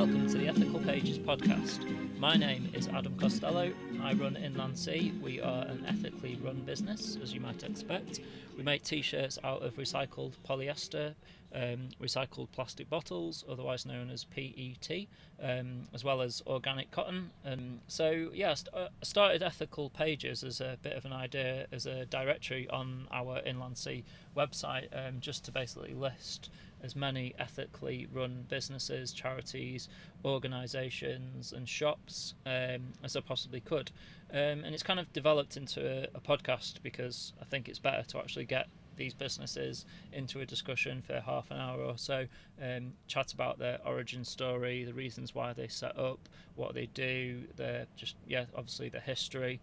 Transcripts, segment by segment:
welcome to the Ethical Pages podcast. My name is Adam Costello. I run Inland Sea. We are an ethically run business, as you might expect. We make t shirts out of recycled polyester, um, recycled plastic bottles, otherwise known as PET, um, as well as organic cotton. And so, yeah, I uh, started Ethical Pages as a bit of an idea, as a directory on our Inland Sea website, um, just to basically list as many ethically run businesses, charities, organisations, and shops um, as I possibly could. Um, and it's kind of developed into a, a, podcast because I think it's better to actually get these businesses into a discussion for half an hour or so, um, chat about their origin story, the reasons why they set up, what they do, their just yeah, obviously the history.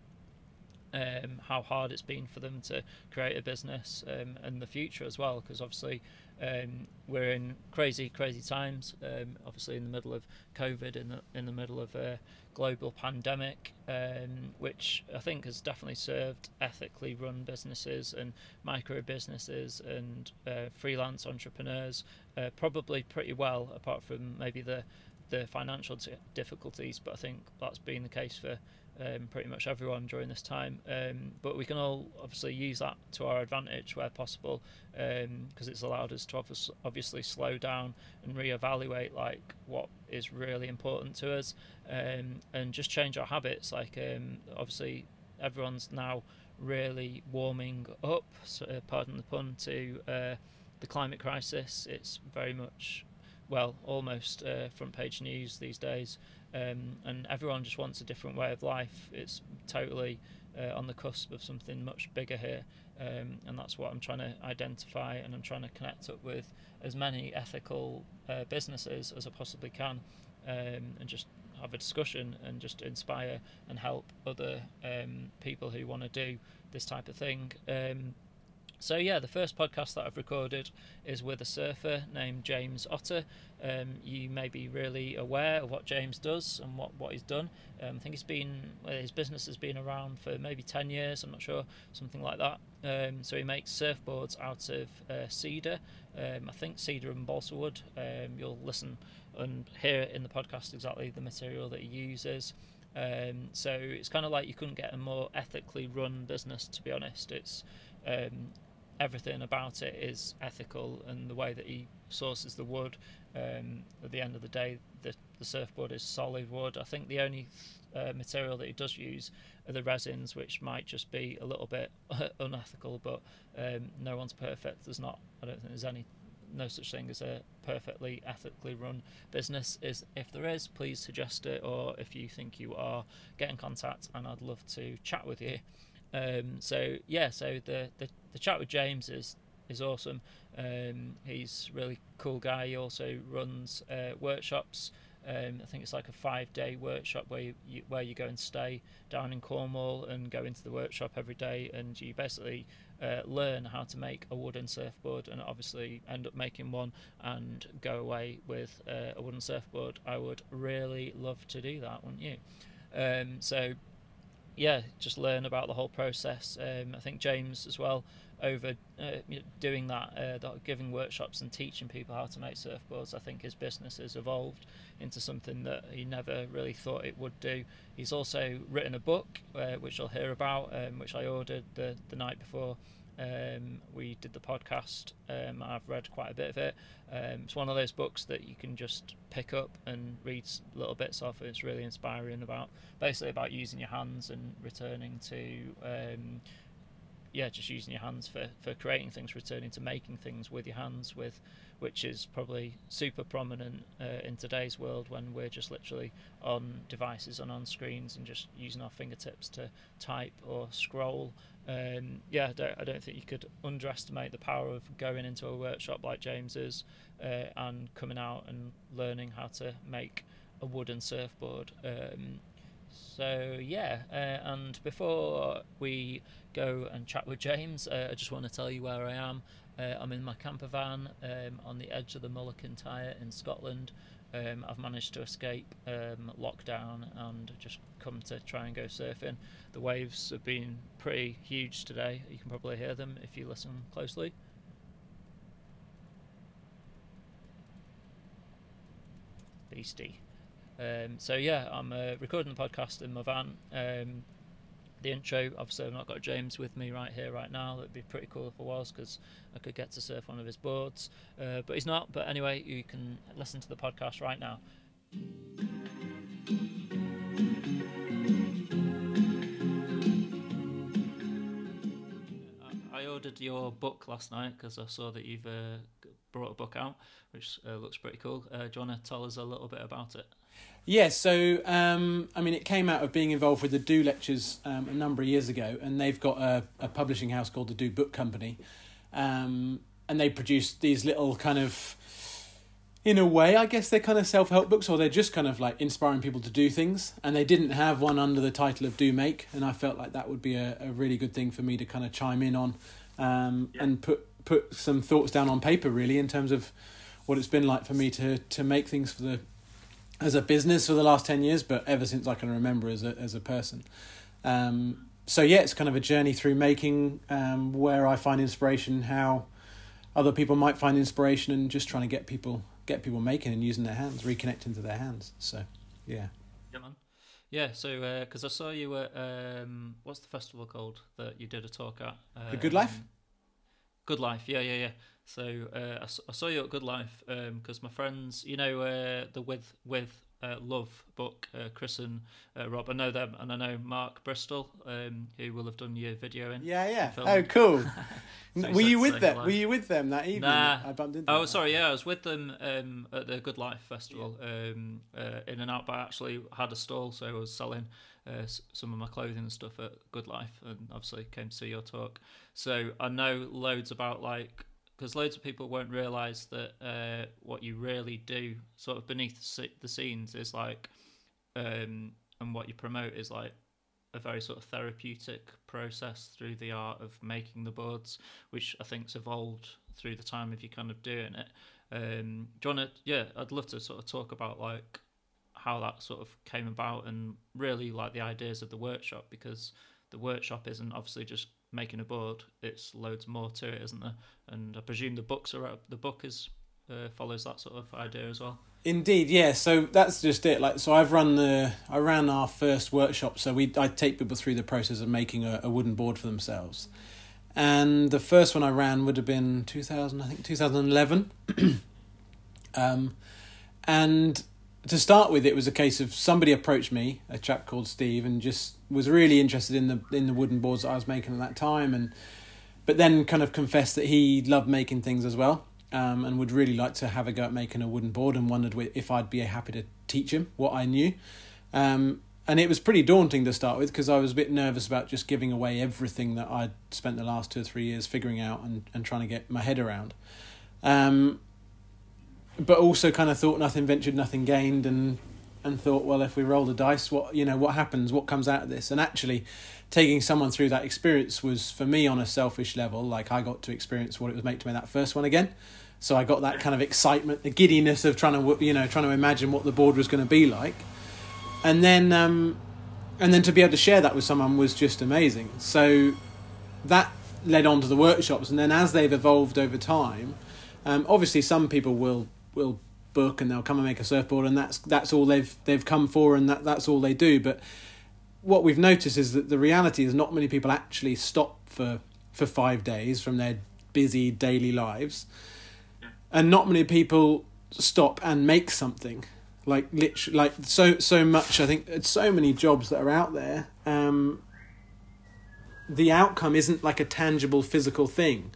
Um, how hard it's been for them to create a business um, and the future as well, because obviously um, we're in crazy, crazy times. Um, obviously, in the middle of COVID, in the in the middle of a global pandemic, um, which I think has definitely served ethically run businesses and micro businesses and uh, freelance entrepreneurs uh, probably pretty well, apart from maybe the the financial difficulties. But I think that's been the case for um, pretty much everyone during this time. Um, but we can all obviously use that to our advantage where possible because um, it's allowed us to obviously slow down and reevaluate like what is really important to us um, and just change our habits. Like um, obviously everyone's now really warming up, so, uh, pardon the pun, to uh, the climate crisis. It's very much well, almost uh, front page news these days um, and everyone just wants a different way of life. It's totally uh, on the cusp of something much bigger here, um, and that's what I'm trying to identify, and I'm trying to connect up with as many ethical uh, businesses as I possibly can, um, and just have a discussion and just inspire and help other um, people who want to do this type of thing. So yeah, the first podcast that I've recorded is with a surfer named James Otter. Um, you may be really aware of what James does and what, what he's done. Um, I think he's been his business has been around for maybe ten years. I'm not sure, something like that. Um, so he makes surfboards out of uh, cedar. Um, I think cedar and balsa wood. Um, you'll listen and hear in the podcast exactly the material that he uses. Um, so it's kind of like you couldn't get a more ethically run business, to be honest. It's um, everything about it is ethical and the way that he sources the wood. Um, at the end of the day, the, the surfboard is solid wood. I think the only uh, material that he does use are the resins, which might just be a little bit unethical, but um, no one's perfect. There's not, I don't think there's any. No such thing as a perfectly ethically run business. Is if there is, please suggest it, or if you think you are, get in contact, and I'd love to chat with you. Um, so yeah, so the, the the chat with James is is awesome. Um, he's really cool guy. He also runs uh, workshops. Um, I think it's like a five-day workshop where you, you, where you go and stay down in Cornwall and go into the workshop every day, and you basically uh, learn how to make a wooden surfboard, and obviously end up making one and go away with uh, a wooden surfboard. I would really love to do that, wouldn't you? Um, so yeah, just learn about the whole process. Um, I think James as well over uh, doing that, uh, giving workshops and teaching people how to make surfboards. I think his business has evolved into something that he never really thought it would do. He's also written a book, uh, which I'll hear about, um, which I ordered the the night before um, we did the podcast. Um, I've read quite a bit of it. Um, it's one of those books that you can just pick up and read little bits of. It's really inspiring about basically about using your hands and returning to um, yeah, just using your hands for, for creating things, returning to making things with your hands, with which is probably super prominent uh, in today's world when we're just literally on devices and on screens and just using our fingertips to type or scroll. Um, yeah, I don't, I don't, think you could underestimate the power of going into a workshop like James's uh, and coming out and learning how to make a wooden surfboard. Um, so yeah, uh, and before we go and chat with James, uh, I just want to tell you where I am. Uh, I'm in my camper van um, on the edge of the Mull of Kintyre in Scotland. Um, I've managed to escape um, lockdown and just come to try and go surfing. The waves have been pretty huge today. You can probably hear them if you listen closely. Beastie. Um, so yeah, I'm uh, recording the podcast in my van. The intro, obviously, I've not got James with me right here, right now. That'd be pretty cool if I was, because I could get to surf one of his boards. Uh, but he's not. But anyway, you can listen to the podcast right now. I ordered your book last night because I saw that you've uh, brought a book out, which uh, looks pretty cool. Uh, do you want to tell us a little bit about it? Yeah, so um, I mean, it came out of being involved with the Do Lectures um, a number of years ago, and they've got a, a publishing house called the Do Book Company, um, and they produce these little kind of, in a way, I guess they're kind of self help books, or they're just kind of like inspiring people to do things. And they didn't have one under the title of Do Make, and I felt like that would be a, a really good thing for me to kind of chime in on, um, yeah. and put put some thoughts down on paper, really, in terms of what it's been like for me to to make things for the as a business for the last 10 years, but ever since I can remember as a, as a person. Um, so yeah, it's kind of a journey through making um, where I find inspiration, how other people might find inspiration and just trying to get people, get people making and using their hands, reconnecting to their hands. So yeah. Yeah, man. Yeah, so because uh, I saw you at um, what's the festival called that you did a talk at? the Good Life. Um, Good Life, yeah, yeah, yeah. So uh, I, I, saw you at Good Life because um, my friends, you know, uh, the with with uh, love book, uh, Chris and uh, Rob. I know them, and I know Mark Bristol, um, who will have done your video in. Yeah, yeah. Oh, cool. so were you with them? Were you with them that evening? Nah. I bumped into. Oh, them. sorry. Yeah, I was with them um, at the Good Life Festival yeah. um, uh, in and out, but I actually had a stall, so I was selling uh, some of my clothing and stuff at Good Life, and obviously came to see your talk. So I know loads about like because loads of people won't realize that uh, what you really do, sort of beneath the scenes, is like, um, and what you promote is like a very sort of therapeutic process through the art of making the boards, which I think's evolved through the time of you kind of doing it. Um, do to? Yeah, I'd love to sort of talk about like how that sort of came about and really like the ideas of the workshop because the workshop isn't obviously just making a board. It's loads more to it, isn't there? And I presume the books are the book is uh, follows that sort of idea as well. Indeed, yeah. So that's just it. Like, so I've run the I ran our first workshop. So we I take people through the process of making a, a wooden board for themselves, and the first one I ran would have been two thousand, I think two thousand eleven. um, and to start with, it was a case of somebody approached me, a chap called Steve, and just was really interested in the in the wooden boards that I was making at that time, and but then kind of confessed that he loved making things as well, um, and would really like to have a go at making a wooden board, and wondered if I'd be happy to teach him what I knew. Um, and it was pretty daunting to start with because I was a bit nervous about just giving away everything that I'd spent the last two or three years figuring out and, and trying to get my head around. Um, but also kind of thought nothing ventured, nothing gained, and and thought, well, if we roll the dice, what you know, what happens, what comes out of this? And actually, taking someone through that experience was for me on a selfish level. Like I got to experience what it was like to make that first one again. So I got that kind of excitement, the giddiness of trying to you know trying to imagine what the board was going to be like, and then um, and then to be able to share that with someone was just amazing. So that led on to the workshops, and then as they've evolved over time, um, obviously some people will will book and they'll come and make a surfboard and that's that's all they've they've come for and that that's all they do. But what we've noticed is that the reality is not many people actually stop for for 5 days from their busy daily lives. And not many people stop and make something. Like literally like so so much i think it's so many jobs that are out there um the outcome isn't like a tangible physical thing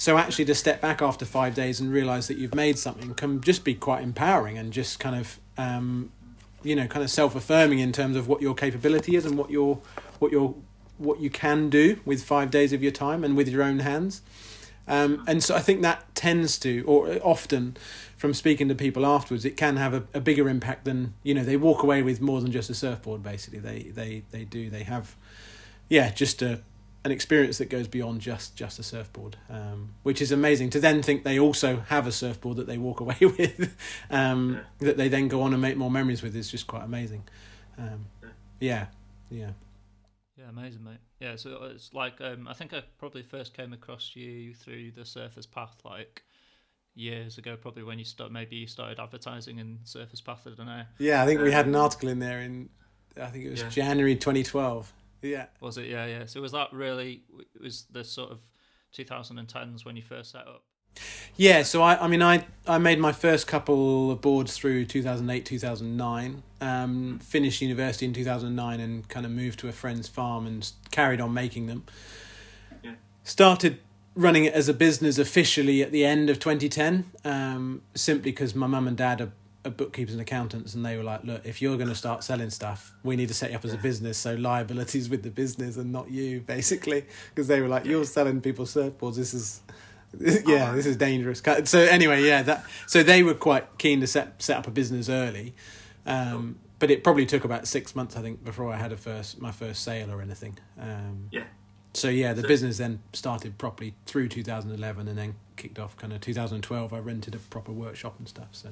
so actually, to step back after five days and realize that you've made something can just be quite empowering and just kind of, um, you know, kind of self affirming in terms of what your capability is and what your what your what you can do with five days of your time and with your own hands. Um, and so I think that tends to, or often, from speaking to people afterwards, it can have a, a bigger impact than you know. They walk away with more than just a surfboard. Basically, they they they do. They have, yeah, just a an experience that goes beyond just just a surfboard, um, which is amazing. To then think they also have a surfboard that they walk away with, um, yeah. that they then go on and make more memories with is just quite amazing. Um, yeah, yeah, yeah, amazing, mate. Yeah, so it's like um, I think I probably first came across you through the Surfers Path, like years ago, probably when you start maybe you started advertising in Surfers Path. I don't know. Yeah, I think we had an Um, article in there in I think it was Yeah. January 2012. Yeah. Was it? Yeah, yeah. So was that really? It was the sort of 2010s when you first set up? Yeah, so I, I mean, I, I made my first couple of boards through 2008, 2009. Um, finished university in 2009 and kind of moved to a friend's farm and carried on making them. Yeah. Started running it as a business officially at the end of 2010, um, simply because my mum and dad are, are bookkeepers and accountants, and they were like, "Look, if you're going to start selling stuff, we need to set you up as a business. So liabilities with the business and not you, basically." Because they were like, "You're selling people surfboards. This is." yeah, this is dangerous. So anyway, yeah, that so they were quite keen to set set up a business early, um, but it probably took about six months, I think, before I had a first my first sale or anything. Um, Yeah. So yeah, the So- business then started properly through 2011, and then kicked off kind of 2012. I rented a proper workshop and stuff. So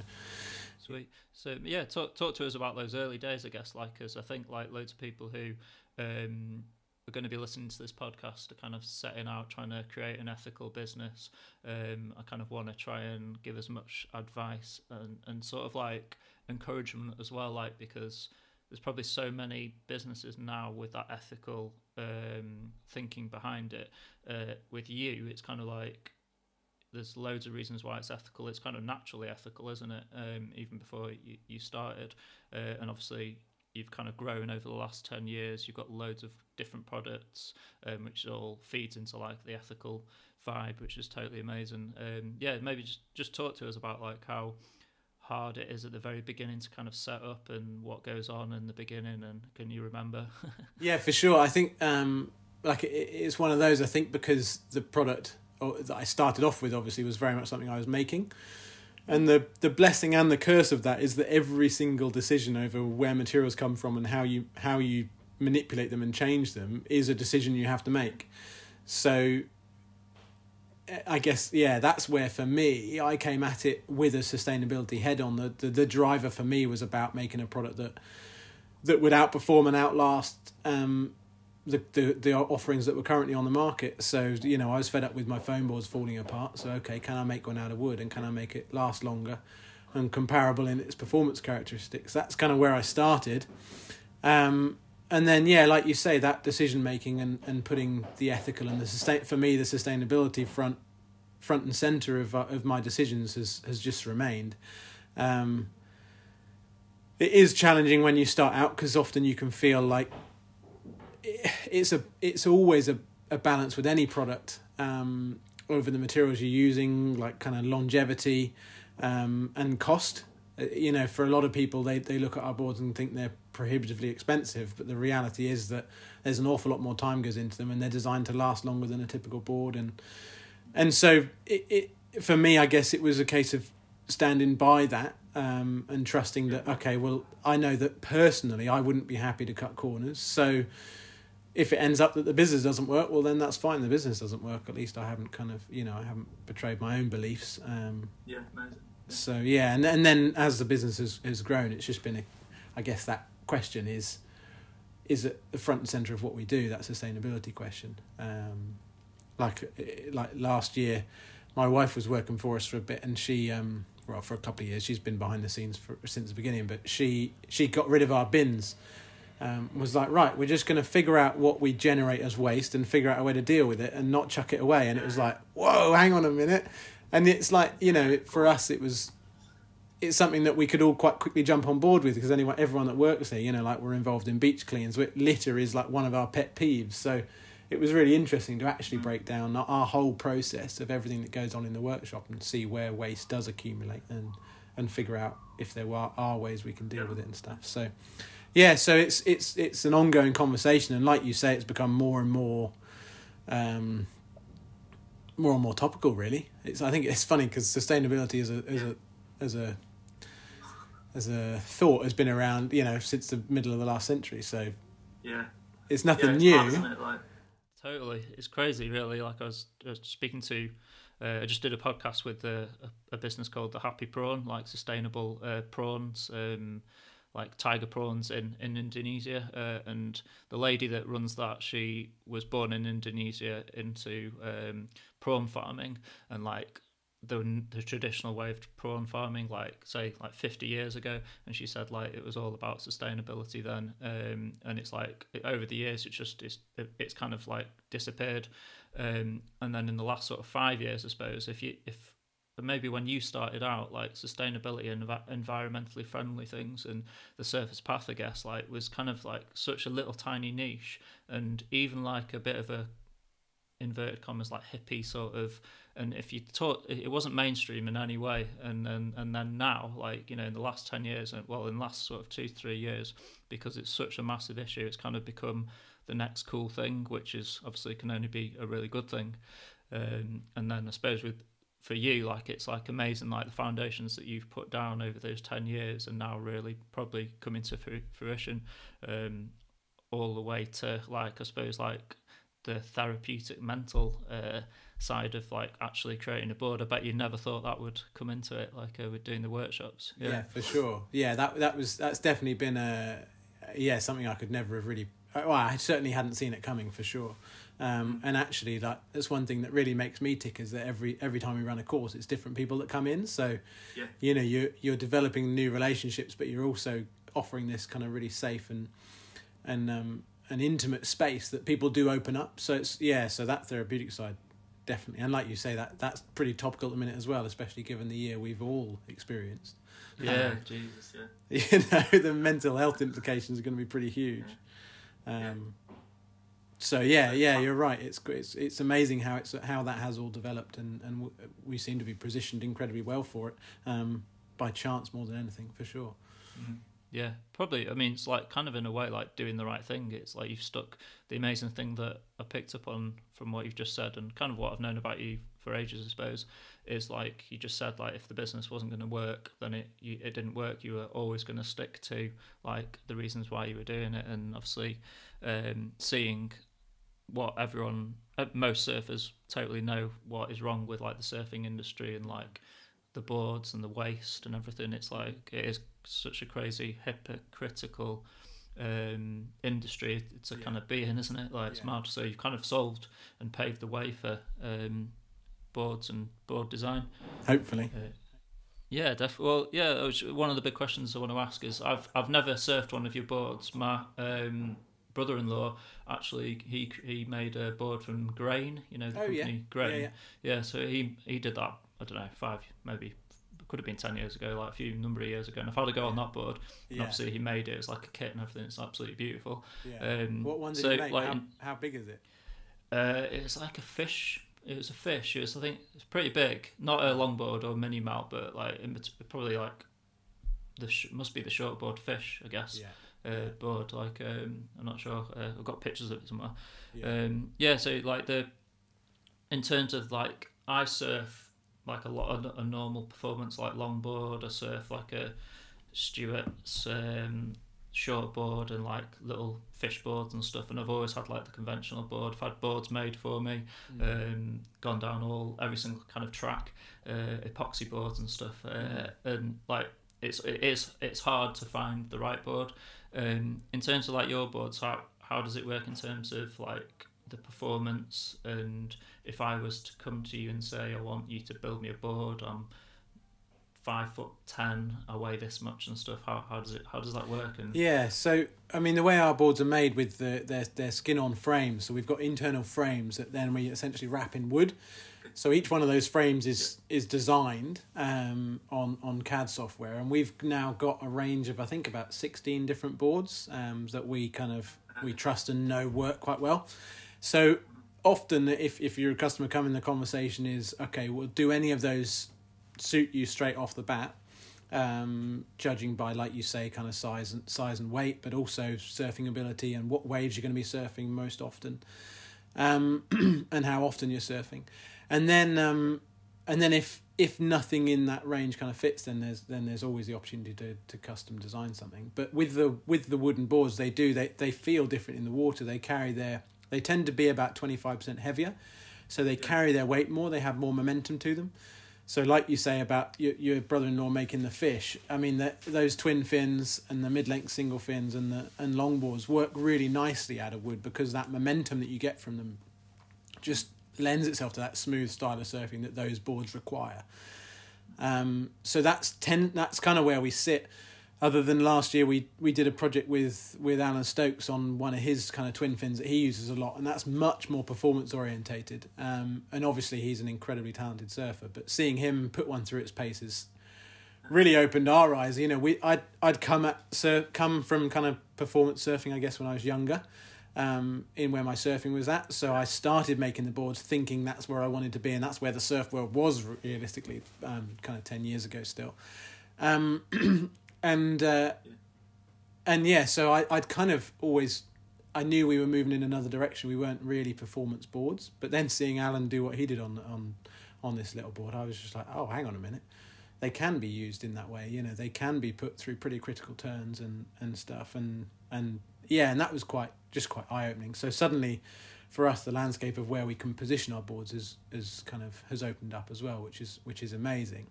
Sweet. So yeah, talk talk to us about those early days, I guess. Like, because I think like loads of people who um, are going to be listening to this podcast are kind of setting out trying to create an ethical business. Um, I kind of want to try and give as much advice and and sort of like encouragement as well, like because there's probably so many businesses now with that ethical um, thinking behind it. Uh, with you, it's kind of like there's loads of reasons why it's ethical. It's kind of naturally ethical, isn't it? Um, even before you, you started, uh, and obviously you've kind of grown over the last ten years. You've got loads of different products, um, which all feeds into like the ethical vibe, which is totally amazing. Um, yeah, maybe just just talk to us about like how hard it is at the very beginning to kind of set up and what goes on in the beginning and can you remember yeah, for sure. I think um, like it, it's one of those. I think because the product that I started off with obviously was very much something I was making. And the the blessing and the curse of that is that every single decision over where materials come from and how you how you manipulate them and change them is a decision you have to make. So I guess yeah, that's where for me I came at it with a sustainability head on. The, the the driver for me was about making a product that that would outperform and outlast um, the, the the offerings that were currently on the market. So you know, I was fed up with my foam boards falling apart. So okay, can I make one out of wood and can I make it last longer and comparable in its performance characteristics? That's kind of where I started. Um, and then yeah, like you say, that decision making and, and putting the ethical and the sustain for me the sustainability front front and center of uh, of my decisions has has just remained. Um, it is challenging when you start out because often you can feel like it's a it's always a, a balance with any product um, over the materials you're using, like kind of longevity um, and cost. Uh, You know, for a lot of people, they they look at our boards and think they're prohibitively expensive, but the reality is that there's an awful lot more time goes into them, and they're designed to last longer than a typical board. And and so it, it for me, I guess it was a case of standing by that um, and trusting that okay, well, I know that personally I wouldn't be happy to cut corners, so if it ends up that the business doesn't work, well, then that's fine. The business doesn't work. At least I haven't kind of, you know, I haven't betrayed my own beliefs. Um, Yeah, amazing. so yeah, and and then as the business has, has grown, it's just been, a, I guess that question is, is at the front and center of what we do. That sustainability question. Um, like eh, like last year, my wife was working for us for a bit, and she um well for a couple of years she's been behind the scenes for since the beginning, but she she got rid of our bins um, was like, right, we're just going to figure out what we generate as waste and figure out a way to deal with it and not chuck it away. And it was like, whoa, hang on a minute. And it's like, you know, for us, it was, it's something that we could all quite quickly jump on board with because anyone, everyone that works here, you know, like we're involved in beach cleans. Litter is like one of our pet peeves. So it was really interesting to actually break down our whole process of everything that goes on in the workshop and see where waste does accumulate and, and figure out if there are, are ways we can deal with it and stuff. So, yeah, so it's it's it's an ongoing conversation, and like you say, it's become more and more, um, more and more topical. Really, it's I think it's funny because sustainability as a as a as a as a thought has been around, you know, since the middle of the last century. So Yeah. it's Yeah, nothing it's new. mad, isn't it? Like, Totally, it's crazy, really. Like I was, I was speaking to, uh, I just did a podcast with a, a, a business called the Happy Prawn, like sustainable uh, prawns, um, like tiger prawns in in Indonesia. Uh, and the lady that runs that, she was born in Indonesia into um, prawn farming, and like the the traditional way of prawn farming, like say like fifty years ago, and she said like it was all about sustainability then, um, and it's like over the years it's just it's it's kind of like disappeared, um, and then in the last sort of five years, I suppose, if you if maybe when you started out, like sustainability and environmentally friendly things and the surface path, I guess, like was kind of like such a little tiny niche, and even like a bit of a inverted commas like hippie sort of and if you taught it wasn't mainstream in any way and and, and then now like you know in the last 10 years and well in last sort of two three years because it's such a massive issue it's kind of become the next cool thing which is obviously can only be a really good thing. Um, and then i suppose with for you like it's like amazing like the foundations that you've put down over those 10 years and now really probably coming to fruition um, all the way to like i suppose like the therapeutic mental uh, side of like actually creating a board. I bet you never thought that would come into it, like uh, with doing the workshops. Yeah. yeah, for sure. Yeah, that that was that's definitely been a yeah something I could never have really. Well, I certainly hadn't seen it coming for sure. Um, and actually, like that's one thing that really makes me tick is that every every time we run a course, it's different people that come in. So, yeah. you know, you you're developing new relationships, but you're also offering this kind of really safe and and um, an intimate space that people do open up. So it's yeah, so that therapeutic side definitely. And like you say, that that's pretty topical at the minute as well, especially given the year we've all experienced. Yeah, um, Jesus, yeah. You know, the mental health implications are going to be pretty huge. Yeah. Um, so yeah, yeah, you're right. It's it's it's amazing how it's how that has all developed, and and we seem to be positioned incredibly well for it, um, by chance more than anything, for sure. Mm-hmm. Yeah, probably. I mean, it's like kind of in a way like doing the right thing. It's like you've stuck the amazing thing that I picked up on from what you've just said, and kind of what I've known about you for ages, I suppose, is like you just said like if the business wasn't going to work, then it you, it didn't work. You were always going to stick to like the reasons why you were doing it, and obviously um, seeing what everyone, uh, most surfers totally know what is wrong with like the surfing industry and like the boards and the waste and everything. It's like it is such a crazy hypocritical um, industry to yeah. kind of be in, isn't it? Like it's yeah. mad. So you've kind of solved and paved the way for um, boards and board design. Hopefully. Uh, yeah, definitely. Well, yeah. One of the big questions I want to ask is I've I've never surfed one of your boards. My um, brother-in-law actually he he made a board from Grain. You know the oh, company yeah. Grain. Yeah, yeah. so he he did that. I don't know five maybe could have been 10 years ago, like a few number of years ago. And I've had a go on that board. Yeah. obviously, he made it. It's like a kit and everything. It's absolutely beautiful. Yeah. Um, what one did so, make? Like, how, how, big is it? Uh, it's like a fish. It was a fish. It was, I think, it's pretty big. Not a longboard or mini mount, but like probably like the sh- must be the shortboard fish, I guess. Yeah. Uh, board like um, I'm not sure. Uh, I've got pictures of it somewhere. Yeah. Um, yeah. So like the in terms of like I surf like a lot of a normal performance, like longboard. I surf like a Stewart's um, shortboard and like little fish boards and stuff. And I've always had like the conventional board. I've had boards made for me, mm. um, gone down all every single kind of track, uh, epoxy boards and stuff. Uh, mm. And like it's it is it's hard to find the right board. Um, in terms of like your boards, how how does it work in terms of like the performance? And if I was to come to you and say I want you to build me a board I'm five foot ten I weigh this much and stuff how, how does it how does that work? And yeah so I mean the way our boards are made with the their, their skin on frames so we've got internal frames that then we essentially wrap in wood so each one of those frames is is designed um, on on CAD software, and we've now got a range of I think about sixteen different boards um, that we kind of we trust and know work quite well. So often, if if you're a customer coming, the conversation is okay. Well, do any of those suit you straight off the bat? Um, judging by, like you say, kind of size and size and weight, but also surfing ability and what waves you're going to be surfing most often, um, and how often you're surfing, and then um, and then if if nothing in that range kind of fits, then there's then there's always the opportunity to, to custom design something. But with the with the wooden boards, they do they they feel different in the water. They carry their they tend to be about 25% heavier, so they carry their weight more, they have more momentum to them. So, like you say about your, your brother in law making the fish, I mean, the, those twin fins and the mid length single fins and the and long longboards work really nicely out of wood because that momentum that you get from them just lends itself to that smooth style of surfing that those boards require. Um, so that's ten. That's kind of where we sit. Other than last year, we we did a project with with Alan Stokes on one of his kind of twin fins that he uses a lot, and that's much more performance orientated. Um, and obviously, he's an incredibly talented surfer. But seeing him put one through its paces really opened our eyes. You know, we I'd I'd come at sur- come from kind of performance surfing, I guess, when I was younger, um, in where my surfing was at. So I started making the boards thinking that's where I wanted to be, and that's where the surf world was realistically, um, kind of ten years ago still. Um, and uh, and yeah, so I I'd kind of always I knew we were moving in another direction. We weren't really performance boards, but then seeing Alan do what he did on on on this little board, I was just like, oh, hang on a minute. They can be used in that way, you know. They can be put through pretty critical turns and, and stuff, and and yeah, and that was quite just quite eye opening. So suddenly, for us, the landscape of where we can position our boards is is kind of has opened up as well, which is which is amazing.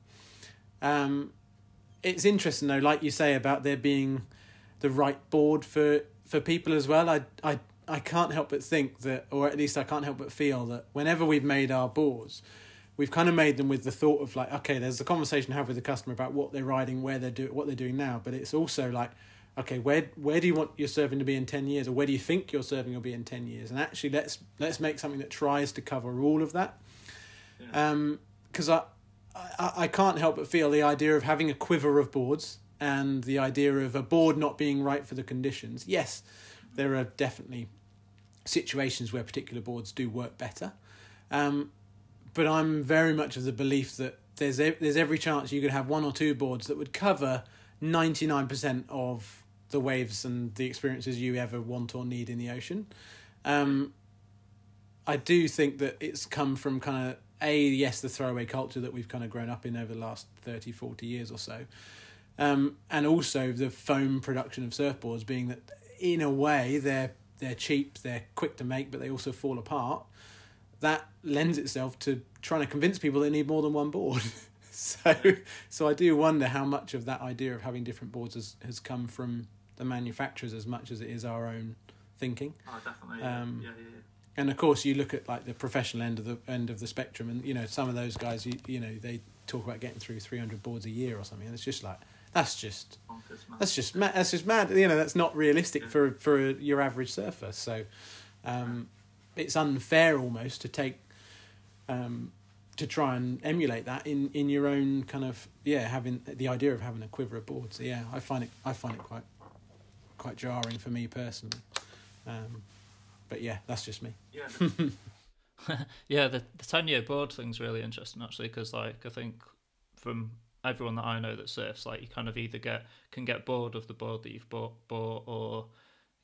Um, it's interesting though, like you say about there being the right board for for people as well. I I I can't help but think that, or at least I can't help but feel that whenever we've made our boards, we've kind of made them with the thought of like, okay, there's a conversation to have with the customer about what they're riding, where they're doing, what they're doing now, but it's also like, okay, where where do you want your serving to be in ten years, or where do you think your serving will be in ten years? And actually, let's let's make something that tries to cover all of that. Yeah. Um, because I I, I can't help but feel the idea of having a quiver of boards and the idea of a board not being right for the conditions. Yes, there are definitely situations where particular boards do work better, um, but I'm very much of the belief that there's there's every chance you could have one or two boards that would cover ninety nine percent of the waves and the experiences you ever want or need in the ocean. Um, I do think that it's come from kind of a yes the throwaway culture that we've kind of grown up in over the last 30 40 years or so. Um, and also the foam production of surfboards being that in a way they're they're cheap they're quick to make but they also fall apart. That lends itself to trying to convince people they need more than one board. So so I do wonder how much of that idea of having different boards has, has come from the manufacturers as much as it is our own thinking. Oh definitely um, yeah, yeah, yeah. and of course you look at like the professional end of the end of the spectrum and you know some of those guys you, you know they talk about getting through 300 boards a year or something and it's just like that's just that's just mad that's just mad you know that's not realistic yeah. for for your average surfer so um, it's unfair almost to take um, to try and emulate that in in your own kind of yeah having the idea of having a quiver of boards. So yeah i find it i find it quite quite jarring for me personally um, but yeah, that's just me. Yeah. yeah, the the ten year board thing's really interesting actually because like I think from everyone that I know that surfs, like you kind of either get can get bored of the board that you've bought, bought or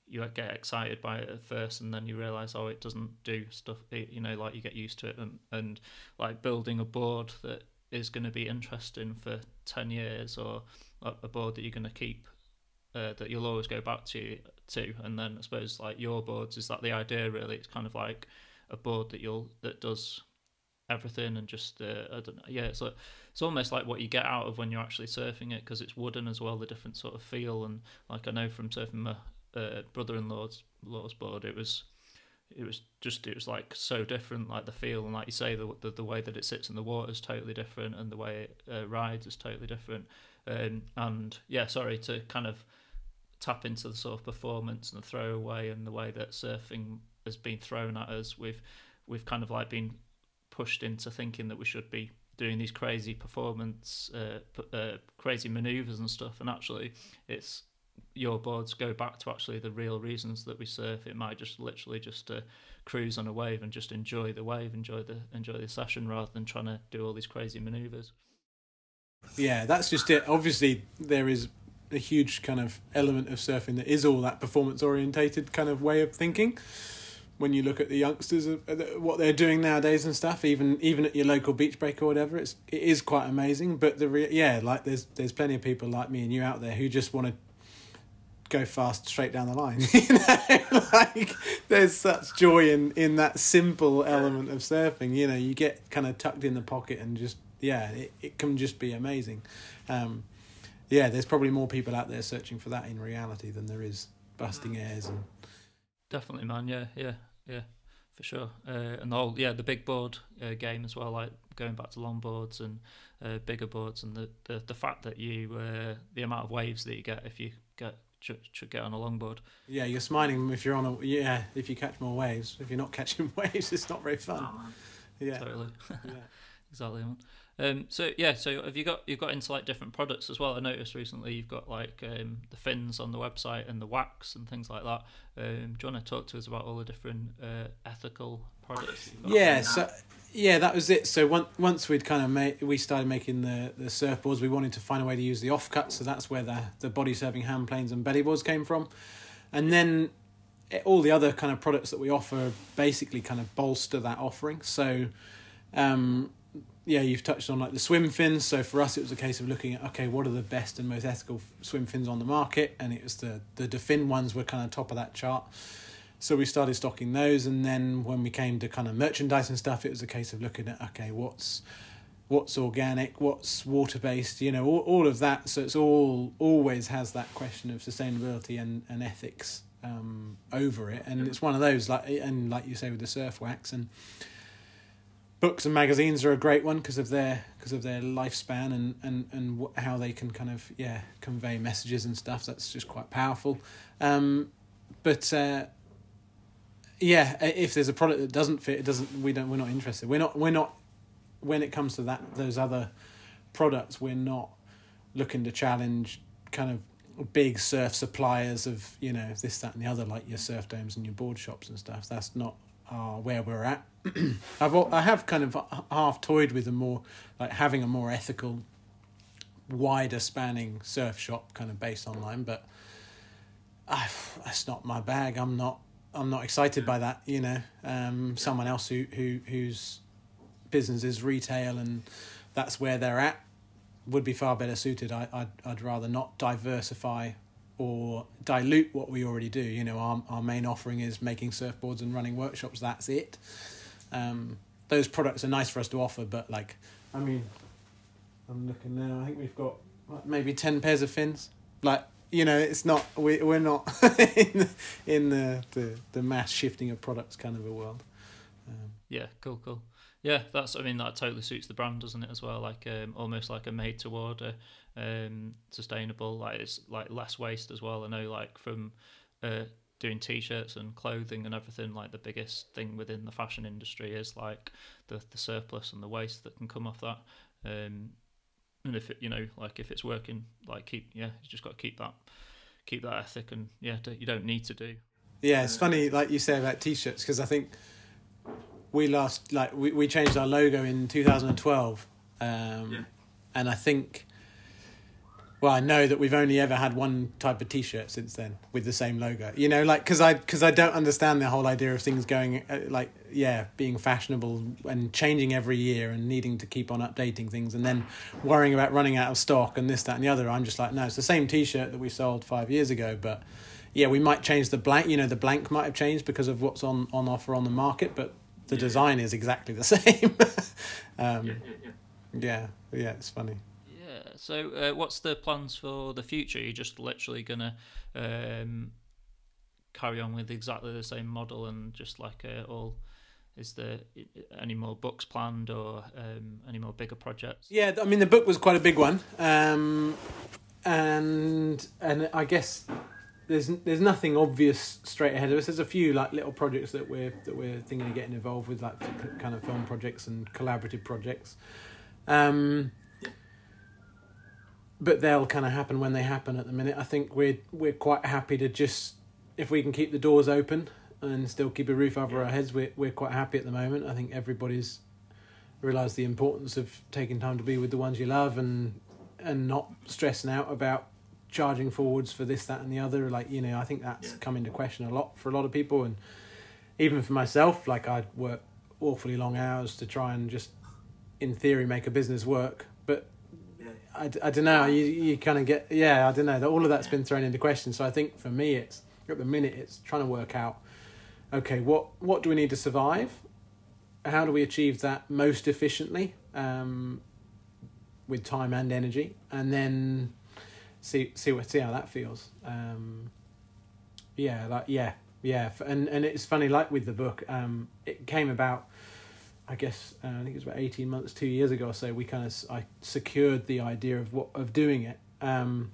you get excited by it at first and then you realize oh it doesn't do stuff you know like you get used to it and and like building a board that is going to be interesting for 10 years or a board that you're going to keep uh, that you'll always go back to to and then i suppose like your boards is that the idea really? It's kind of like a board that you'll that does everything and just uh, i don't know yeah it's like it's almost like what you get out of when you're actually surfing it because it's wooden as well the different sort of feel and like i know from surfing my uh, brother-in-law's law's board it was it was just it was like so different like the feel and like you say the the, the way that it sits in the water is totally different and the way it uh, rides is totally different um, and yeah sorry to kind of tap into the sort of performance and the throwaway and the way that surfing has been thrown at us. We've we've kind of like been pushed into thinking that we should be doing these crazy performance, uh, uh, crazy maneuvers and stuff. And actually, it's your boards go back to actually the real reasons that we surf. It might just literally just to cruise on a wave and just enjoy the wave, enjoy the enjoy the session rather than trying to do all these crazy maneuvers. Yeah, that's just it. Obviously, there is a huge kind of element of surfing that is all that performance orientated kind of way of thinking. When you look at the youngsters uh, what they're doing nowadays and stuff even even at your local beach break or whatever it's it is quite amazing. But the re- yeah like there's there's plenty of people like me and you out there who just want to go fast straight down the line you know? Like there's such joy in in that simple element of surfing you know? You get kind of tucked in the pocket and just yeah it, it can just be amazing. Um yeah, there's probably more people out there searching for that in reality than there is busting airs and. Definitely, man. Yeah, yeah, yeah, for sure. Uh, and the whole yeah the big board uh, game as well, like going back to long boards and uh, bigger boards, and the, the the fact that you uh, the amount of waves that you get if you get should, should get on a longboard. Yeah, you're smiling if you're on a yeah if you catch more waves. If you're not catching waves, it's not very fun. Oh. Yeah, Totally, yeah. exactly. Um, so yeah, so have you got you've got into like different products as well? I noticed recently you've got like um, the fins on the website and the wax and things like that. Um, do you want to talk to us about all the different uh, ethical products? Yeah, so yeah, that was it. So once once we'd kind of made, we started making the the surfboards. We wanted to find a way to use the offcut, so that's where the the body serving hand planes and belly boards came from, and then all the other kind of products that we offer basically kind of bolster that offering. So, um, yeah, you've touched on like the swim fins. So for us, it was a case of looking at okay, what are the best and most ethical swim fins on the market, and it was the the Defin ones were kind of top of that chart. So we started stocking those, and then when we came to kind of merchandise and stuff, it was a case of looking at okay, what's what's organic, what's water based, you know, all, all of that. So it's all always has that question of sustainability and and ethics um, over it, and it's one of those like and like you say with the surf wax and books and magazines are a great one because of their because of their lifespan and and and wh- how they can kind of yeah convey messages and stuff. That's just quite powerful. Um, but uh, yeah, if there's a product that doesn't fit, it doesn't. We don't. We're not interested. We're not. We're not. When it comes to that, those other products, we're not looking to challenge kind of big surf suppliers of you know this, that, and the other, like your Surfdomes and your board shops and stuff. That's not uh, where we're at. I've I have kind of half toyed with a more like having a more ethical, wider spanning surf shop kind of based online, but I, that's not my bag. I'm not. I'm not excited by that. You know, um, someone else who who whose business is retail and that's where they're at would be far better suited. I I'd, I'd rather not diversify or dilute what we already do. You know, our our main offering is making surfboards and running workshops. That's it. Um, those products are nice for us to offer, but like, I mean, I'm looking now. I think we've got maybe ten pairs of fins. Like, you know, it's not we we're not in the, in the, the the mass shifting of products kind of a world. Um, Yeah, cool, cool. Yeah, that's. I mean, that totally suits the brand, doesn't it? As well, like um, almost like a made to order, um, sustainable. Like it's like less waste as well. I know, like from uh, doing t-shirts and clothing and everything. Like the biggest thing within the fashion industry is like the the surplus and the waste that can come off that. Um, and if it, you know, like if it's working, like keep yeah, you just got to keep that, keep that ethic, and yeah, you don't need to do. Yeah, it's funny, like you say about t-shirts, because I think we last like we, we changed our logo in 2012, um, Yeah. and I think, well, I know that we've only ever had one type of t-shirt since then with the same logo. You know, like because I because I don't understand the whole idea of things going uh, like yeah being fashionable and changing every year and needing to keep on updating things and then worrying about running out of stock and this that and the other. I'm just like no, it's the same t-shirt that we sold five years ago, but yeah, we might change the blank. You know, the blank might have changed because of what's on on offer on the market, but the Yeah. design is exactly the same. um, Yeah, yeah, yeah. yeah, yeah, it's funny. Yeah. So, uh, what's the plans for the future? You're just literally gonna um, carry on with exactly the same model and just like uh, all. Is there i- i- any more books planned or um, any more bigger projects? Yeah, I mean the book was quite a big one, um, and and I guess there's there's nothing obvious straight ahead of us. There's a few like little projects that we're that we're thinking of getting involved with, like kind of film projects and collaborative projects. Um, but they'll kind of happen when they happen. At the minute, I think we're we're quite happy to just if we can keep the doors open and still keep a roof over Yeah. our heads. We're we're quite happy at the moment. I think everybody's realised the importance of taking time to be with the ones you love and and not stressing out about charging forwards for this that and the other like you know i think that's Yeah. come into question a lot for a lot of people. And even for myself like i'd work awfully long hours to try and just in theory make a business work. But Yeah. i, I don't know you, you kind of get yeah i don't know that all of that's been thrown into question. So i think for me it's at the minute it's trying to work out okay what what do we need to survive? How do we achieve that most efficiently um, with time and energy, and then see see what see how that feels. Um, yeah, like yeah, yeah, and and it's funny, like with the book, um, it came about. I guess uh, I think it was about eighteen months, two years ago or so. We kind of I secured the idea of what of doing it, um,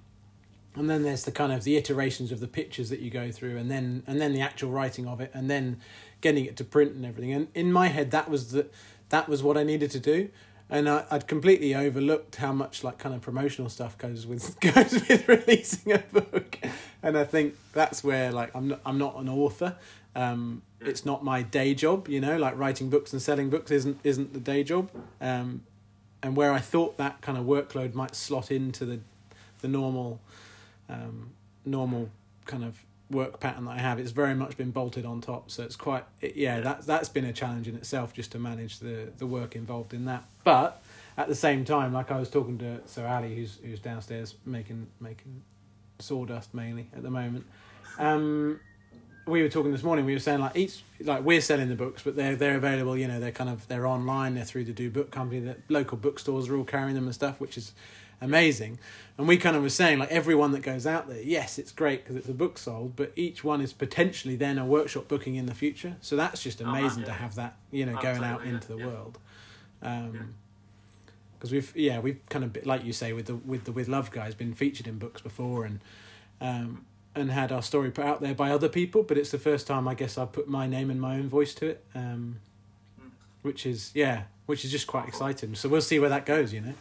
and then there's the kind of the iterations of the pictures that you go through, and then and then the actual writing of it, and then getting it to print and everything. And in my head, that was the that was what I needed to do and I, would completely overlooked how much like kind of promotional stuff goes with goes with releasing a book, and I think that's where like I'm not, I'm not an author. Um, it's not my day job, you know. Like writing books and selling books isn't isn't the day job. Um, and where I thought that kind of workload might slot into the the normal um, normal kind of work pattern that I have, it's very much been bolted on top. So it's quite it, yeah, that that's been a challenge in itself just to manage the the work involved in that. But at the same time, like I was talking to Sir Ali, who's who's downstairs making making sawdust mainly at the moment. Um, we were talking this morning. We were saying like each like we're selling the books, but they're they're available. You know, they're kind of they're online. They're through the Do Book Company. The local bookstores are all carrying them and stuff, which is amazing. And we kind of were saying, like, everyone that goes out there, yes, it's great because it's a book sold, but each one is potentially then a workshop booking in the future. So that's just oh, amazing oh, yeah. to have that, you know, going out into the yeah. world. Um, because we've yeah we've kind of like you say with the with the with love guys been featured in books before and um and had our story put out there by other people but it's the first time i guess I've put my name and my own voice to it um which is yeah which is just quite exciting so we'll see where that goes you know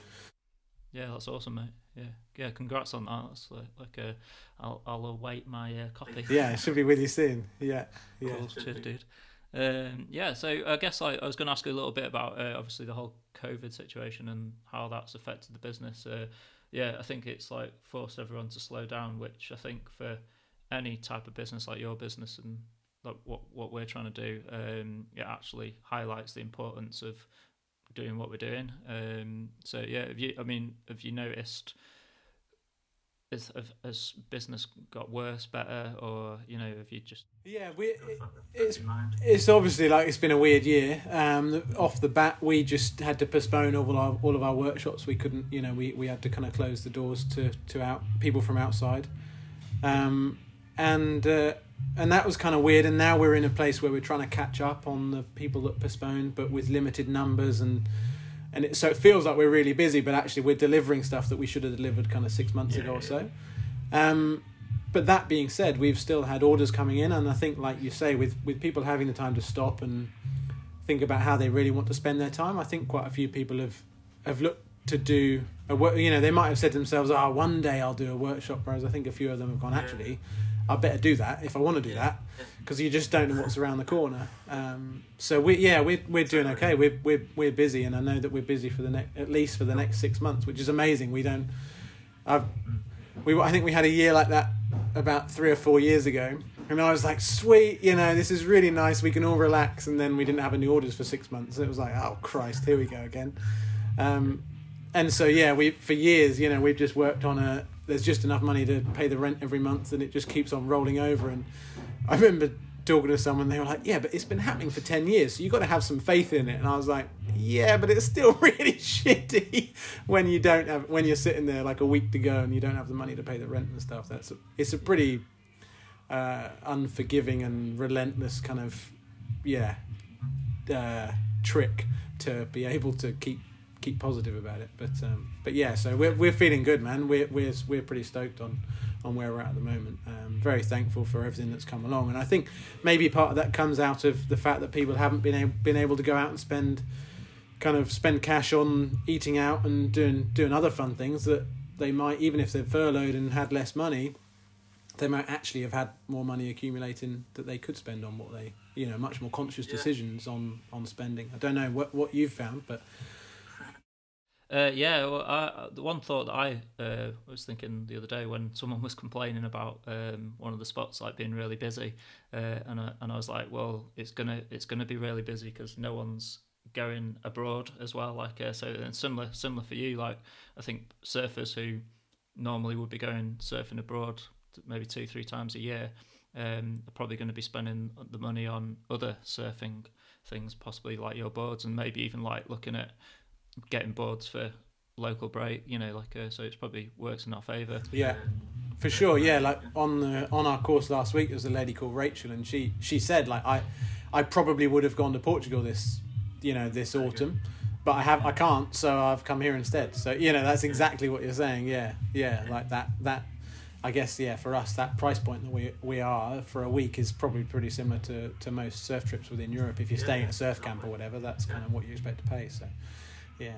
yeah, that's awesome, mate. Yeah, yeah. Congrats on that. That's like, like a, I'll I'll await my uh, copy. Yeah, it should be with you soon. Yeah, yeah. Cool. Cheers, dude. Um, yeah, so I guess I, I was going to ask you a little bit about uh, obviously the whole COVID situation and how that's affected the business. Uh, yeah, I think it's like forced everyone to slow down, which I think for any type of business like your business and like what what we're trying to do, um, it actually highlights the importance of doing what we're doing. Um, so yeah, have you? I mean, have you noticed? Has, has business got worse, better, or you know, have you just? Yeah, we. It, it's it's obviously like it's been a weird year. Um, off the bat, we just had to postpone all our all of our workshops. We couldn't, you know, we, we had to kind of close the doors to to out people from outside, um, and uh, and that was kind of weird. And now we're in a place where we're trying to catch up on the people that postponed, but with limited numbers and and it, so it feels like we're really busy, but actually we're delivering stuff that we should have delivered kind of six months yeah, ago or so. Um, but that being said, we've still had orders coming in, and I think, like you say, with with people having the time to stop and think about how they really want to spend their time, I think quite a few people have have looked to do a work. You know, they might have said to themselves, "Oh, one day I'll do a workshop," whereas I think a few of them have gone, "Actually." I better do that if I want to do that because you just don't know what's around the corner. Um, so we yeah we're we're doing okay. We're we're we're busy, and I know that we're busy for the next at least for the next six months, which is amazing. We don't. I've we I think we had a year like that about three or four years ago, and I was like, sweet, you know, this is really nice. We can all relax, and then we didn't have any orders for six months. It was like, oh Christ, here we go again. Um, and so yeah, we for years, you know, we've just worked on a there's just enough money to pay the rent every month and it just keeps on rolling over. And i remember talking to someone they were like yeah but it's been happening for 10 years so you've got to have some faith in it. And i was like yeah but it's still really shitty when you don't have when you're sitting there like a week to go and you don't have the money to pay the rent and stuff. That's a, it's a pretty uh, unforgiving and relentless kind of yeah uh, trick to be able to keep keep positive about it. But um, but yeah, so we're we're feeling good, man. We're we're we're pretty stoked on on where we're at at the moment. Um, very thankful for everything that's come along, and I think maybe part of that comes out of the fact that people haven't been able, been able to go out and spend kind of spend cash on eating out and doing doing other fun things that they might even if they're furloughed and had less money they might actually have had more money accumulating that they could spend on what they you know much more conscious yeah. decisions on on spending i don't know what what you've found but uh, yeah, well, I, the one thought that I uh, was thinking the other day when someone was complaining about um, one of the spots like being really busy, uh, and I, and I was like, well, it's gonna it's gonna be really busy because no one's going abroad as well. Like uh, so, and similar similar for you. Like I think surfers who normally would be going surfing abroad maybe two three times a year um, are probably going to be spending the money on other surfing things, possibly like your boards, and maybe even like looking at getting boards for local break, you know, like uh, so it's probably works in our favour. Yeah. for sure. Yeah, like on the on our course last week, there was a lady called Rachel, and she she said like I I probably would have gone to Portugal this you know this autumn, but I have I can't, so I've come here instead. So you know that's exactly what you're saying. Yeah, yeah, like that that. I guess yeah, for us that price point that we we are for a week is probably pretty similar to, to most surf trips within Europe. If you're staying at a surf camp or whatever, that's kind of what you expect to pay. So, yeah.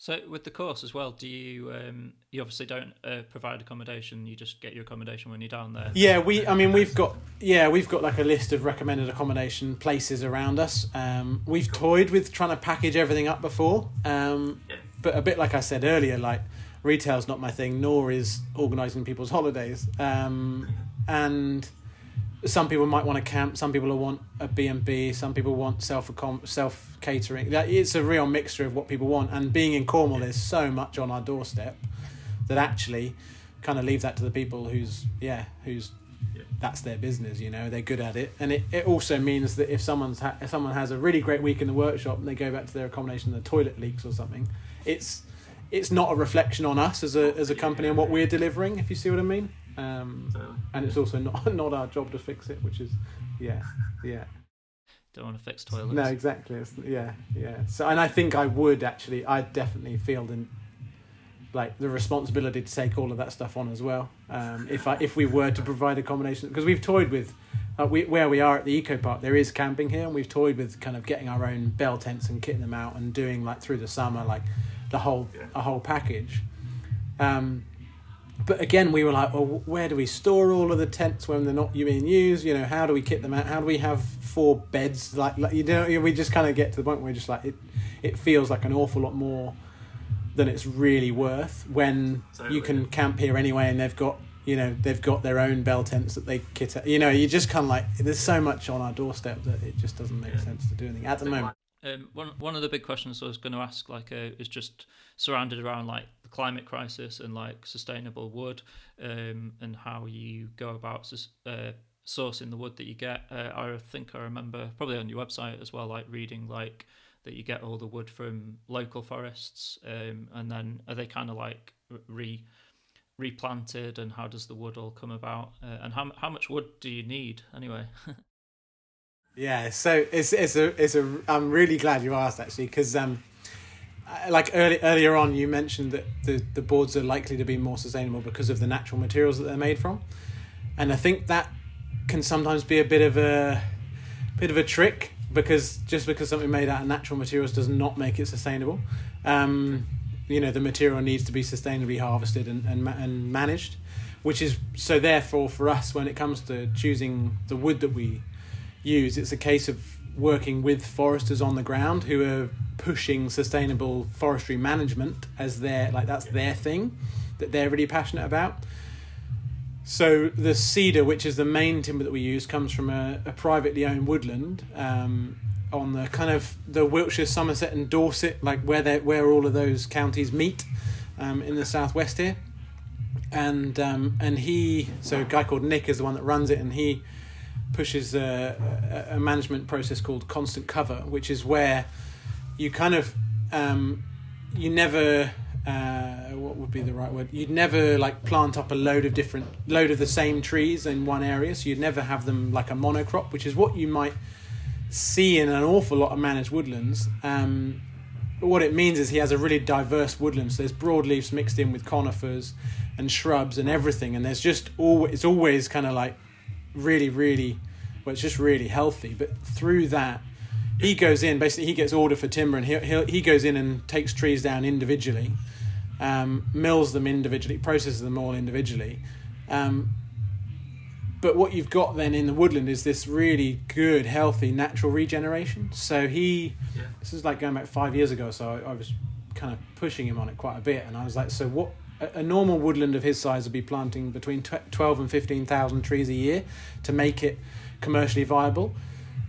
So with the course as well, do you um, you obviously don't uh, provide accommodation? You just get your accommodation when you're down there. Yeah, we. I mean, we've got yeah, we've got like a list of recommended accommodation places around us. Um, we've toyed with trying to package everything up before, um, but a bit like I said earlier, like retail's not my thing, nor is organising people's holidays. Um, and some people might want to camp, some people want a B&B, some people want self self catering. that It's a real mixture of what people want. And being in Cornwall, there's so much on our doorstep that actually kind of leave that to the people who's yeah who's that's their business you know they're good at it and it, it also means that if someone's ha- if someone has a really great week in the workshop and they go back to their accommodation and the toilet leaks or something it's it's not a reflection on us as a as a company and what we're delivering if you see what i mean um, and it's also not not our job to fix it, which is yeah, yeah. Don't want to fix toilets. No, exactly. It's, yeah, yeah. So, and I think I would actually, I definitely feel the like the responsibility to take all of that stuff on as well. Um, if I if we were to provide accommodation, because we've toyed with. Uh, we, where we are at the eco park, there is camping here, and we've toyed with kind of getting our own bell tents and kitting them out and doing like through the summer, like the whole a whole package. Um, but again, we were like, well, where do we store all of the tents when they're not being used? You know, how do we kit them out? How do we have four beds? Like, like you know, we just kind of get to the point where we're just like, it, it feels like an awful lot more than it's really worth when totally. you can camp here anyway and they've got you know they've got their own bell tents that they kit out. you know you just kind of like there's so much on our doorstep that it just doesn't make yeah. sense to do anything at the moment um, one one of the big questions I was going to ask like uh, is just surrounded around like the climate crisis and like sustainable wood um, and how you go about uh, sourcing the wood that you get. Uh, I think I remember probably on your website as well, like reading like that you get all the wood from local forests, um, and then are they kind of like re replanted, and how does the wood all come about, uh, and how how much wood do you need anyway? yeah, so it's it's a it's a I'm really glad you asked actually because um like early, earlier on, you mentioned that the, the boards are likely to be more sustainable because of the natural materials that they're made from, and I think that can sometimes be a bit of a bit of a trick because just because something made out of natural materials does not make it sustainable. Um, you know, the material needs to be sustainably harvested and and, and managed, which is so. Therefore, for us, when it comes to choosing the wood that we use, it's a case of working with foresters on the ground who are pushing sustainable forestry management as their like that's their thing that they're really passionate about. So the cedar, which is the main timber that we use, comes from a, a privately owned woodland um, on the kind of the Wiltshire, Somerset, and Dorset, like where they where all of those counties meet um, in the southwest here. And um, and he, so a guy called Nick is the one that runs it, and he pushes a, a management process called constant cover, which is where you kind of um, you never uh, what would be the right word? You'd never like plant up a load of different load of the same trees in one area, so you'd never have them like a monocrop, which is what you might see in an awful lot of managed woodlands. Um, what it means is he has a really diverse woodland. So there's broadleafs mixed in with conifers and shrubs and everything, and there's just always it's always kind of like really, really, well, it's just really healthy. But through that, he goes in, basically, he gets order for timber and he, he, he goes in and takes trees down individually, um, mills them individually, processes them all individually. Um, but what you've got then in the woodland is this really good, healthy, natural regeneration. So he, yeah. this is like going back five years ago, so I, I was kind of pushing him on it quite a bit. And I was like, so what a normal woodland of his size would be planting between 12 and 15,000 trees a year to make it commercially viable.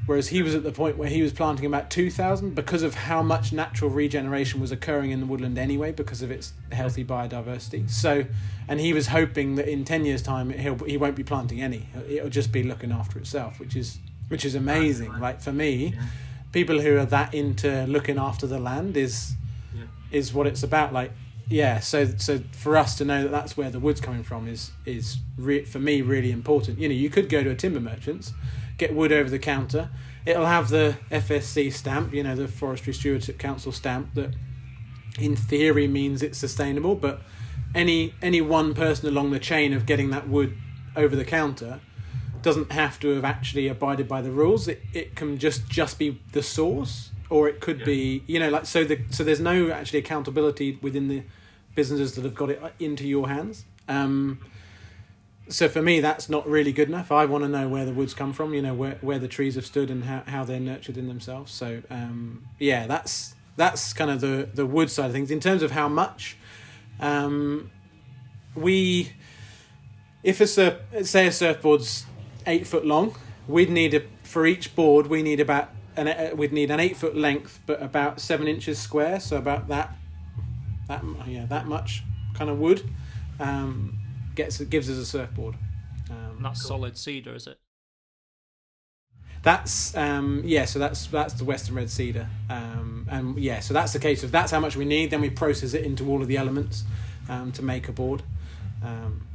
Whereas he was at the point where he was planting about 2,000 because of how much natural regeneration was occurring in the woodland anyway, because of its healthy biodiversity. So, and he was hoping that in 10 years' time he'll, he won't be planting any. It'll just be looking after itself, which is, which is amazing. Like for me, people who are that into looking after the land is, is what it's about. Like yeah, so so for us to know that that's where the wood's coming from is is re- for me really important. You know, you could go to a timber merchant's, get wood over the counter. It'll have the FSC stamp, you know, the Forestry Stewardship Council stamp that, in theory, means it's sustainable. But any any one person along the chain of getting that wood over the counter doesn't have to have actually abided by the rules. It it can just just be the source, or it could Yeah. be you know like so the so there's no actually accountability within the businesses that have got it into your hands. Um, so for me, that's not really good enough. I want to know where the woods come from, you know, where where the trees have stood and how, how they're nurtured in themselves. So um, yeah, that's that's kind of the the wood side of things. In terms of how much, um, we if a surf, say a surfboard's eight foot long, we'd need a for each board we need about an uh, we'd need an eight foot length, but about seven inches square, so about that that yeah that much kind of wood um, gets gives us a surfboard. Um, And that's solid cedar, is it? That's um, yeah, so that's that's the Western Red Cedar, um, and yeah, so that's the case of that's how much we need. Then we process it into all of the elements um, to make a board. Um,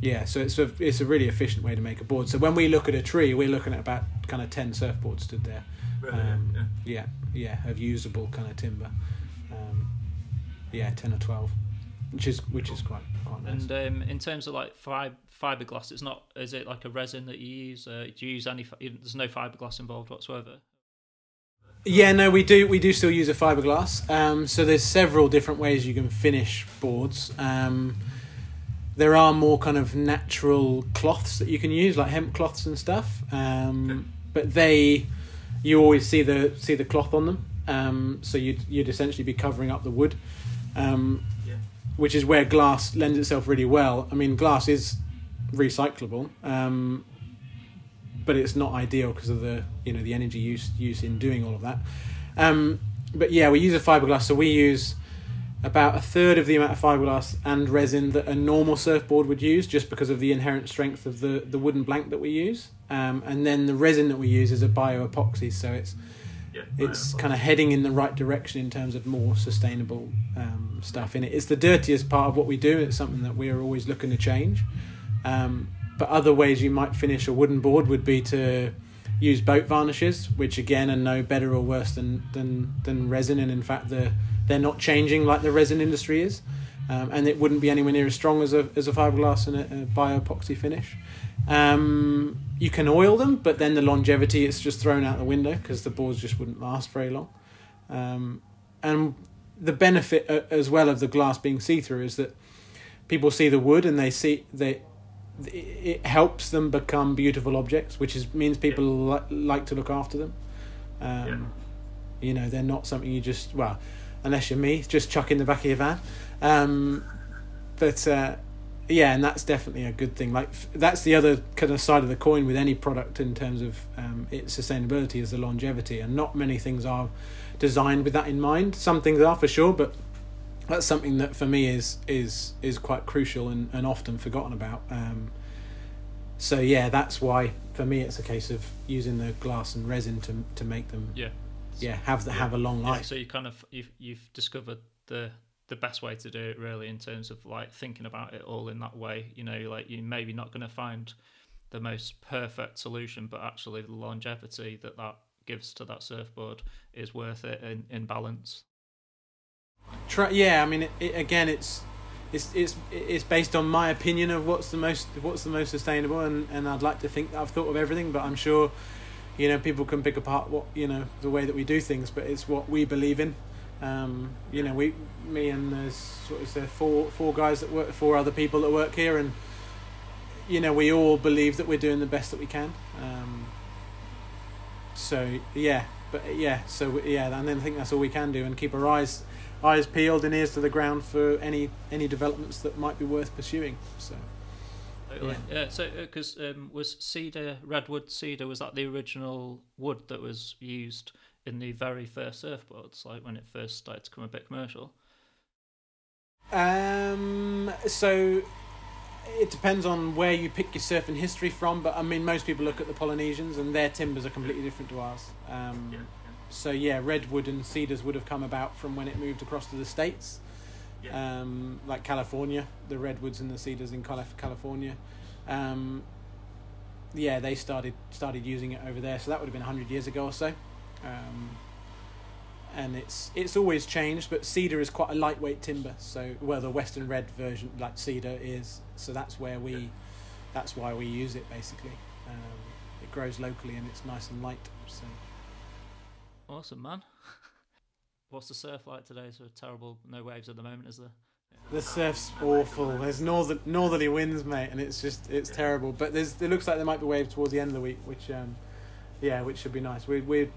yeah, so it's a it's a really efficient way to make a board. So when we look at a tree, we're looking at about kind of ten surfboards stood there. Um, yeah. yeah, yeah, of usable kind of timber. Yeah, ten or twelve, which is which is quite quite nice. And um, in terms of like fi- fiberglass, it's not. Is it like a resin that you use? Uh, do you use any? fi- There's no fiberglass involved whatsoever. Yeah, no, we do. We do still use a fiberglass. Um, so there's several different ways you can finish boards. Um, there are more kind of natural cloths that you can use, like hemp cloths and stuff. Um, but they, you always see the see the cloth on them. Um, so you'd you'd essentially be covering up the wood, um, Yeah. which is where glass lends itself really well. I mean, glass is recyclable. Um, but it's not ideal because of the you know the energy use use in doing all of that. Um, but yeah, we use a fiberglass, so we use about a third of the amount of fiberglass and resin that a normal surfboard would use, just because of the inherent strength of the the wooden blank that we use. Um, and then the resin that we use is a bioepoxy, so it's Yeah. it's kind of heading in the right direction in terms of more sustainable um, stuff in it. It's the dirtiest part of what we do. It's something that we're always looking to change. Um, but other ways you might finish a wooden board would be to use boat varnishes, which again are no better or worse than than, than resin, and in fact they're they're not changing like the resin industry is, um, and it wouldn't be anywhere near as strong as a as a fiberglass and a, a bioepoxy finish. Um, you can oil them, but then the longevity is just thrown out the window because the boards just wouldn't last very long. Um, and the benefit uh, as well of the glass being see through is that people see the wood and they see they it helps them become beautiful objects, which is means people li- like to look after them. Um, Yeah. You know, they're not something you just well, unless you're me, just chuck in the back of your van. Um, but uh, yeah, and that's definitely a good thing. Like that's the other kind of side of the coin with any product in terms of um, its sustainability is the longevity, and not many things are designed with that in mind. Some things are for sure, but that's something that for me is is is quite crucial and, and often forgotten about. Um, so yeah, that's why for me it's a case of using the glass and resin to to make them Yeah. yeah have the, have a long Yeah, life. so you kind of you've you've discovered the the best way to do it really in terms of like thinking about it all in that way. You know, like you're maybe not going to find the most perfect solution, but actually the longevity that that gives to that surfboard is worth it in, in balance. Yeah, I mean, it, it, again, it's it's it's it's based on my opinion of what's the most what's the most sustainable, and, and I'd like to think that I've thought of everything, but I'm sure, you know, people can pick apart what you know the way that we do things, but it's what we believe in. Um, you know, we, me and there's what is there four four guys that work, four other people that work here, and you know, we all believe that we're doing the best that we can. Um, so yeah, but yeah, so yeah, and then I think that's all we can do, and keep our eyes eyes peeled and ears to the ground for any any developments that might be worth pursuing. So Totally. Yeah. so because um, was cedar, redwood cedar, was that the original wood that was used in the very first surfboards, like when it first started to become a bit commercial? um, so it depends on where you pick your surfing history from, but I mean most people look at the Polynesians and their timbers are completely different to ours. Um, Yeah. So yeah, redwood and cedars would have come about from when it moved across to the states. Yeah. um, like California, the redwoods and the cedars in Calif- California. Um, yeah, they started started using it over there, so that would have been hundred years ago or so. Um, and it's it's always changed, but cedar is quite a lightweight timber. So, well, the Western red version, like cedar, is so that's where we, that's why we use it basically. Um, it grows locally and it's nice and light. So. Awesome, man. What's the surf like today? So terrible, no waves at the moment, is there? The surf's awful. There's northern northerly winds, mate, and it's just it's terrible. But there's it looks like there might be waves towards the end of the week, which um, yeah, which should be nice. We we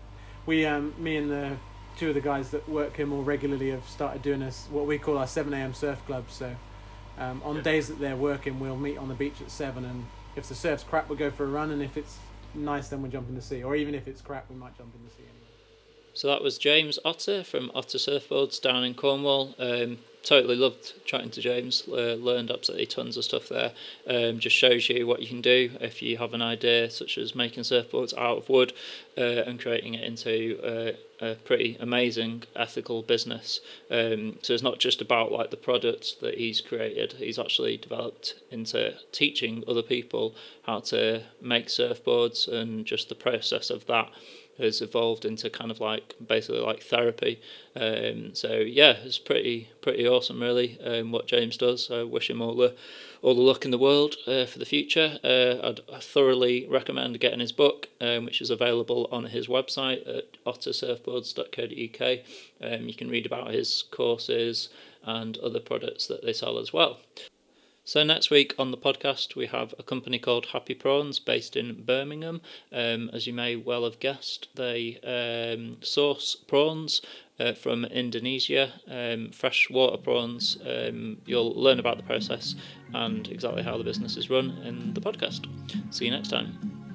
we um me and the two of the guys that work here more regularly have started doing us what we call our seven a.m. surf club. So um, on Yeah. days that they're working, we'll meet on the beach at seven, and if the surf's crap, we'll go for a run, and if it's nice, then we'll jump in the sea. Or even if it's crap, we might jump in the sea anyway. So that was James Otter from Otter Surfboards down in Cornwall. Um, totally loved chatting to James. Uh, learned absolutely tons of stuff there. Um, just shows you what you can do if you have an idea, such as making surfboards out of wood uh, and creating it into uh, a pretty amazing ethical business. Um, so it's not just about like the products that he's created. He's actually developed into teaching other people how to make surfboards and just the process of that has evolved into kind of like basically like therapy. Um, so yeah, it's pretty pretty awesome, really. Um, what James does. I wish him all the all the luck in the world uh, for the future. Uh, I'd thoroughly recommend getting his book, um, which is available on his website at ottersurfboards.co.uk. Um, you can read about his courses and other products that they sell as well. So next week on the podcast we have a company called Happy Prawns based in Birmingham. Um, as you may well have guessed, they um, source prawns uh, from Indonesia, um, freshwater prawns. Um, you'll learn about the process and exactly how the business is run in the podcast. See you next time.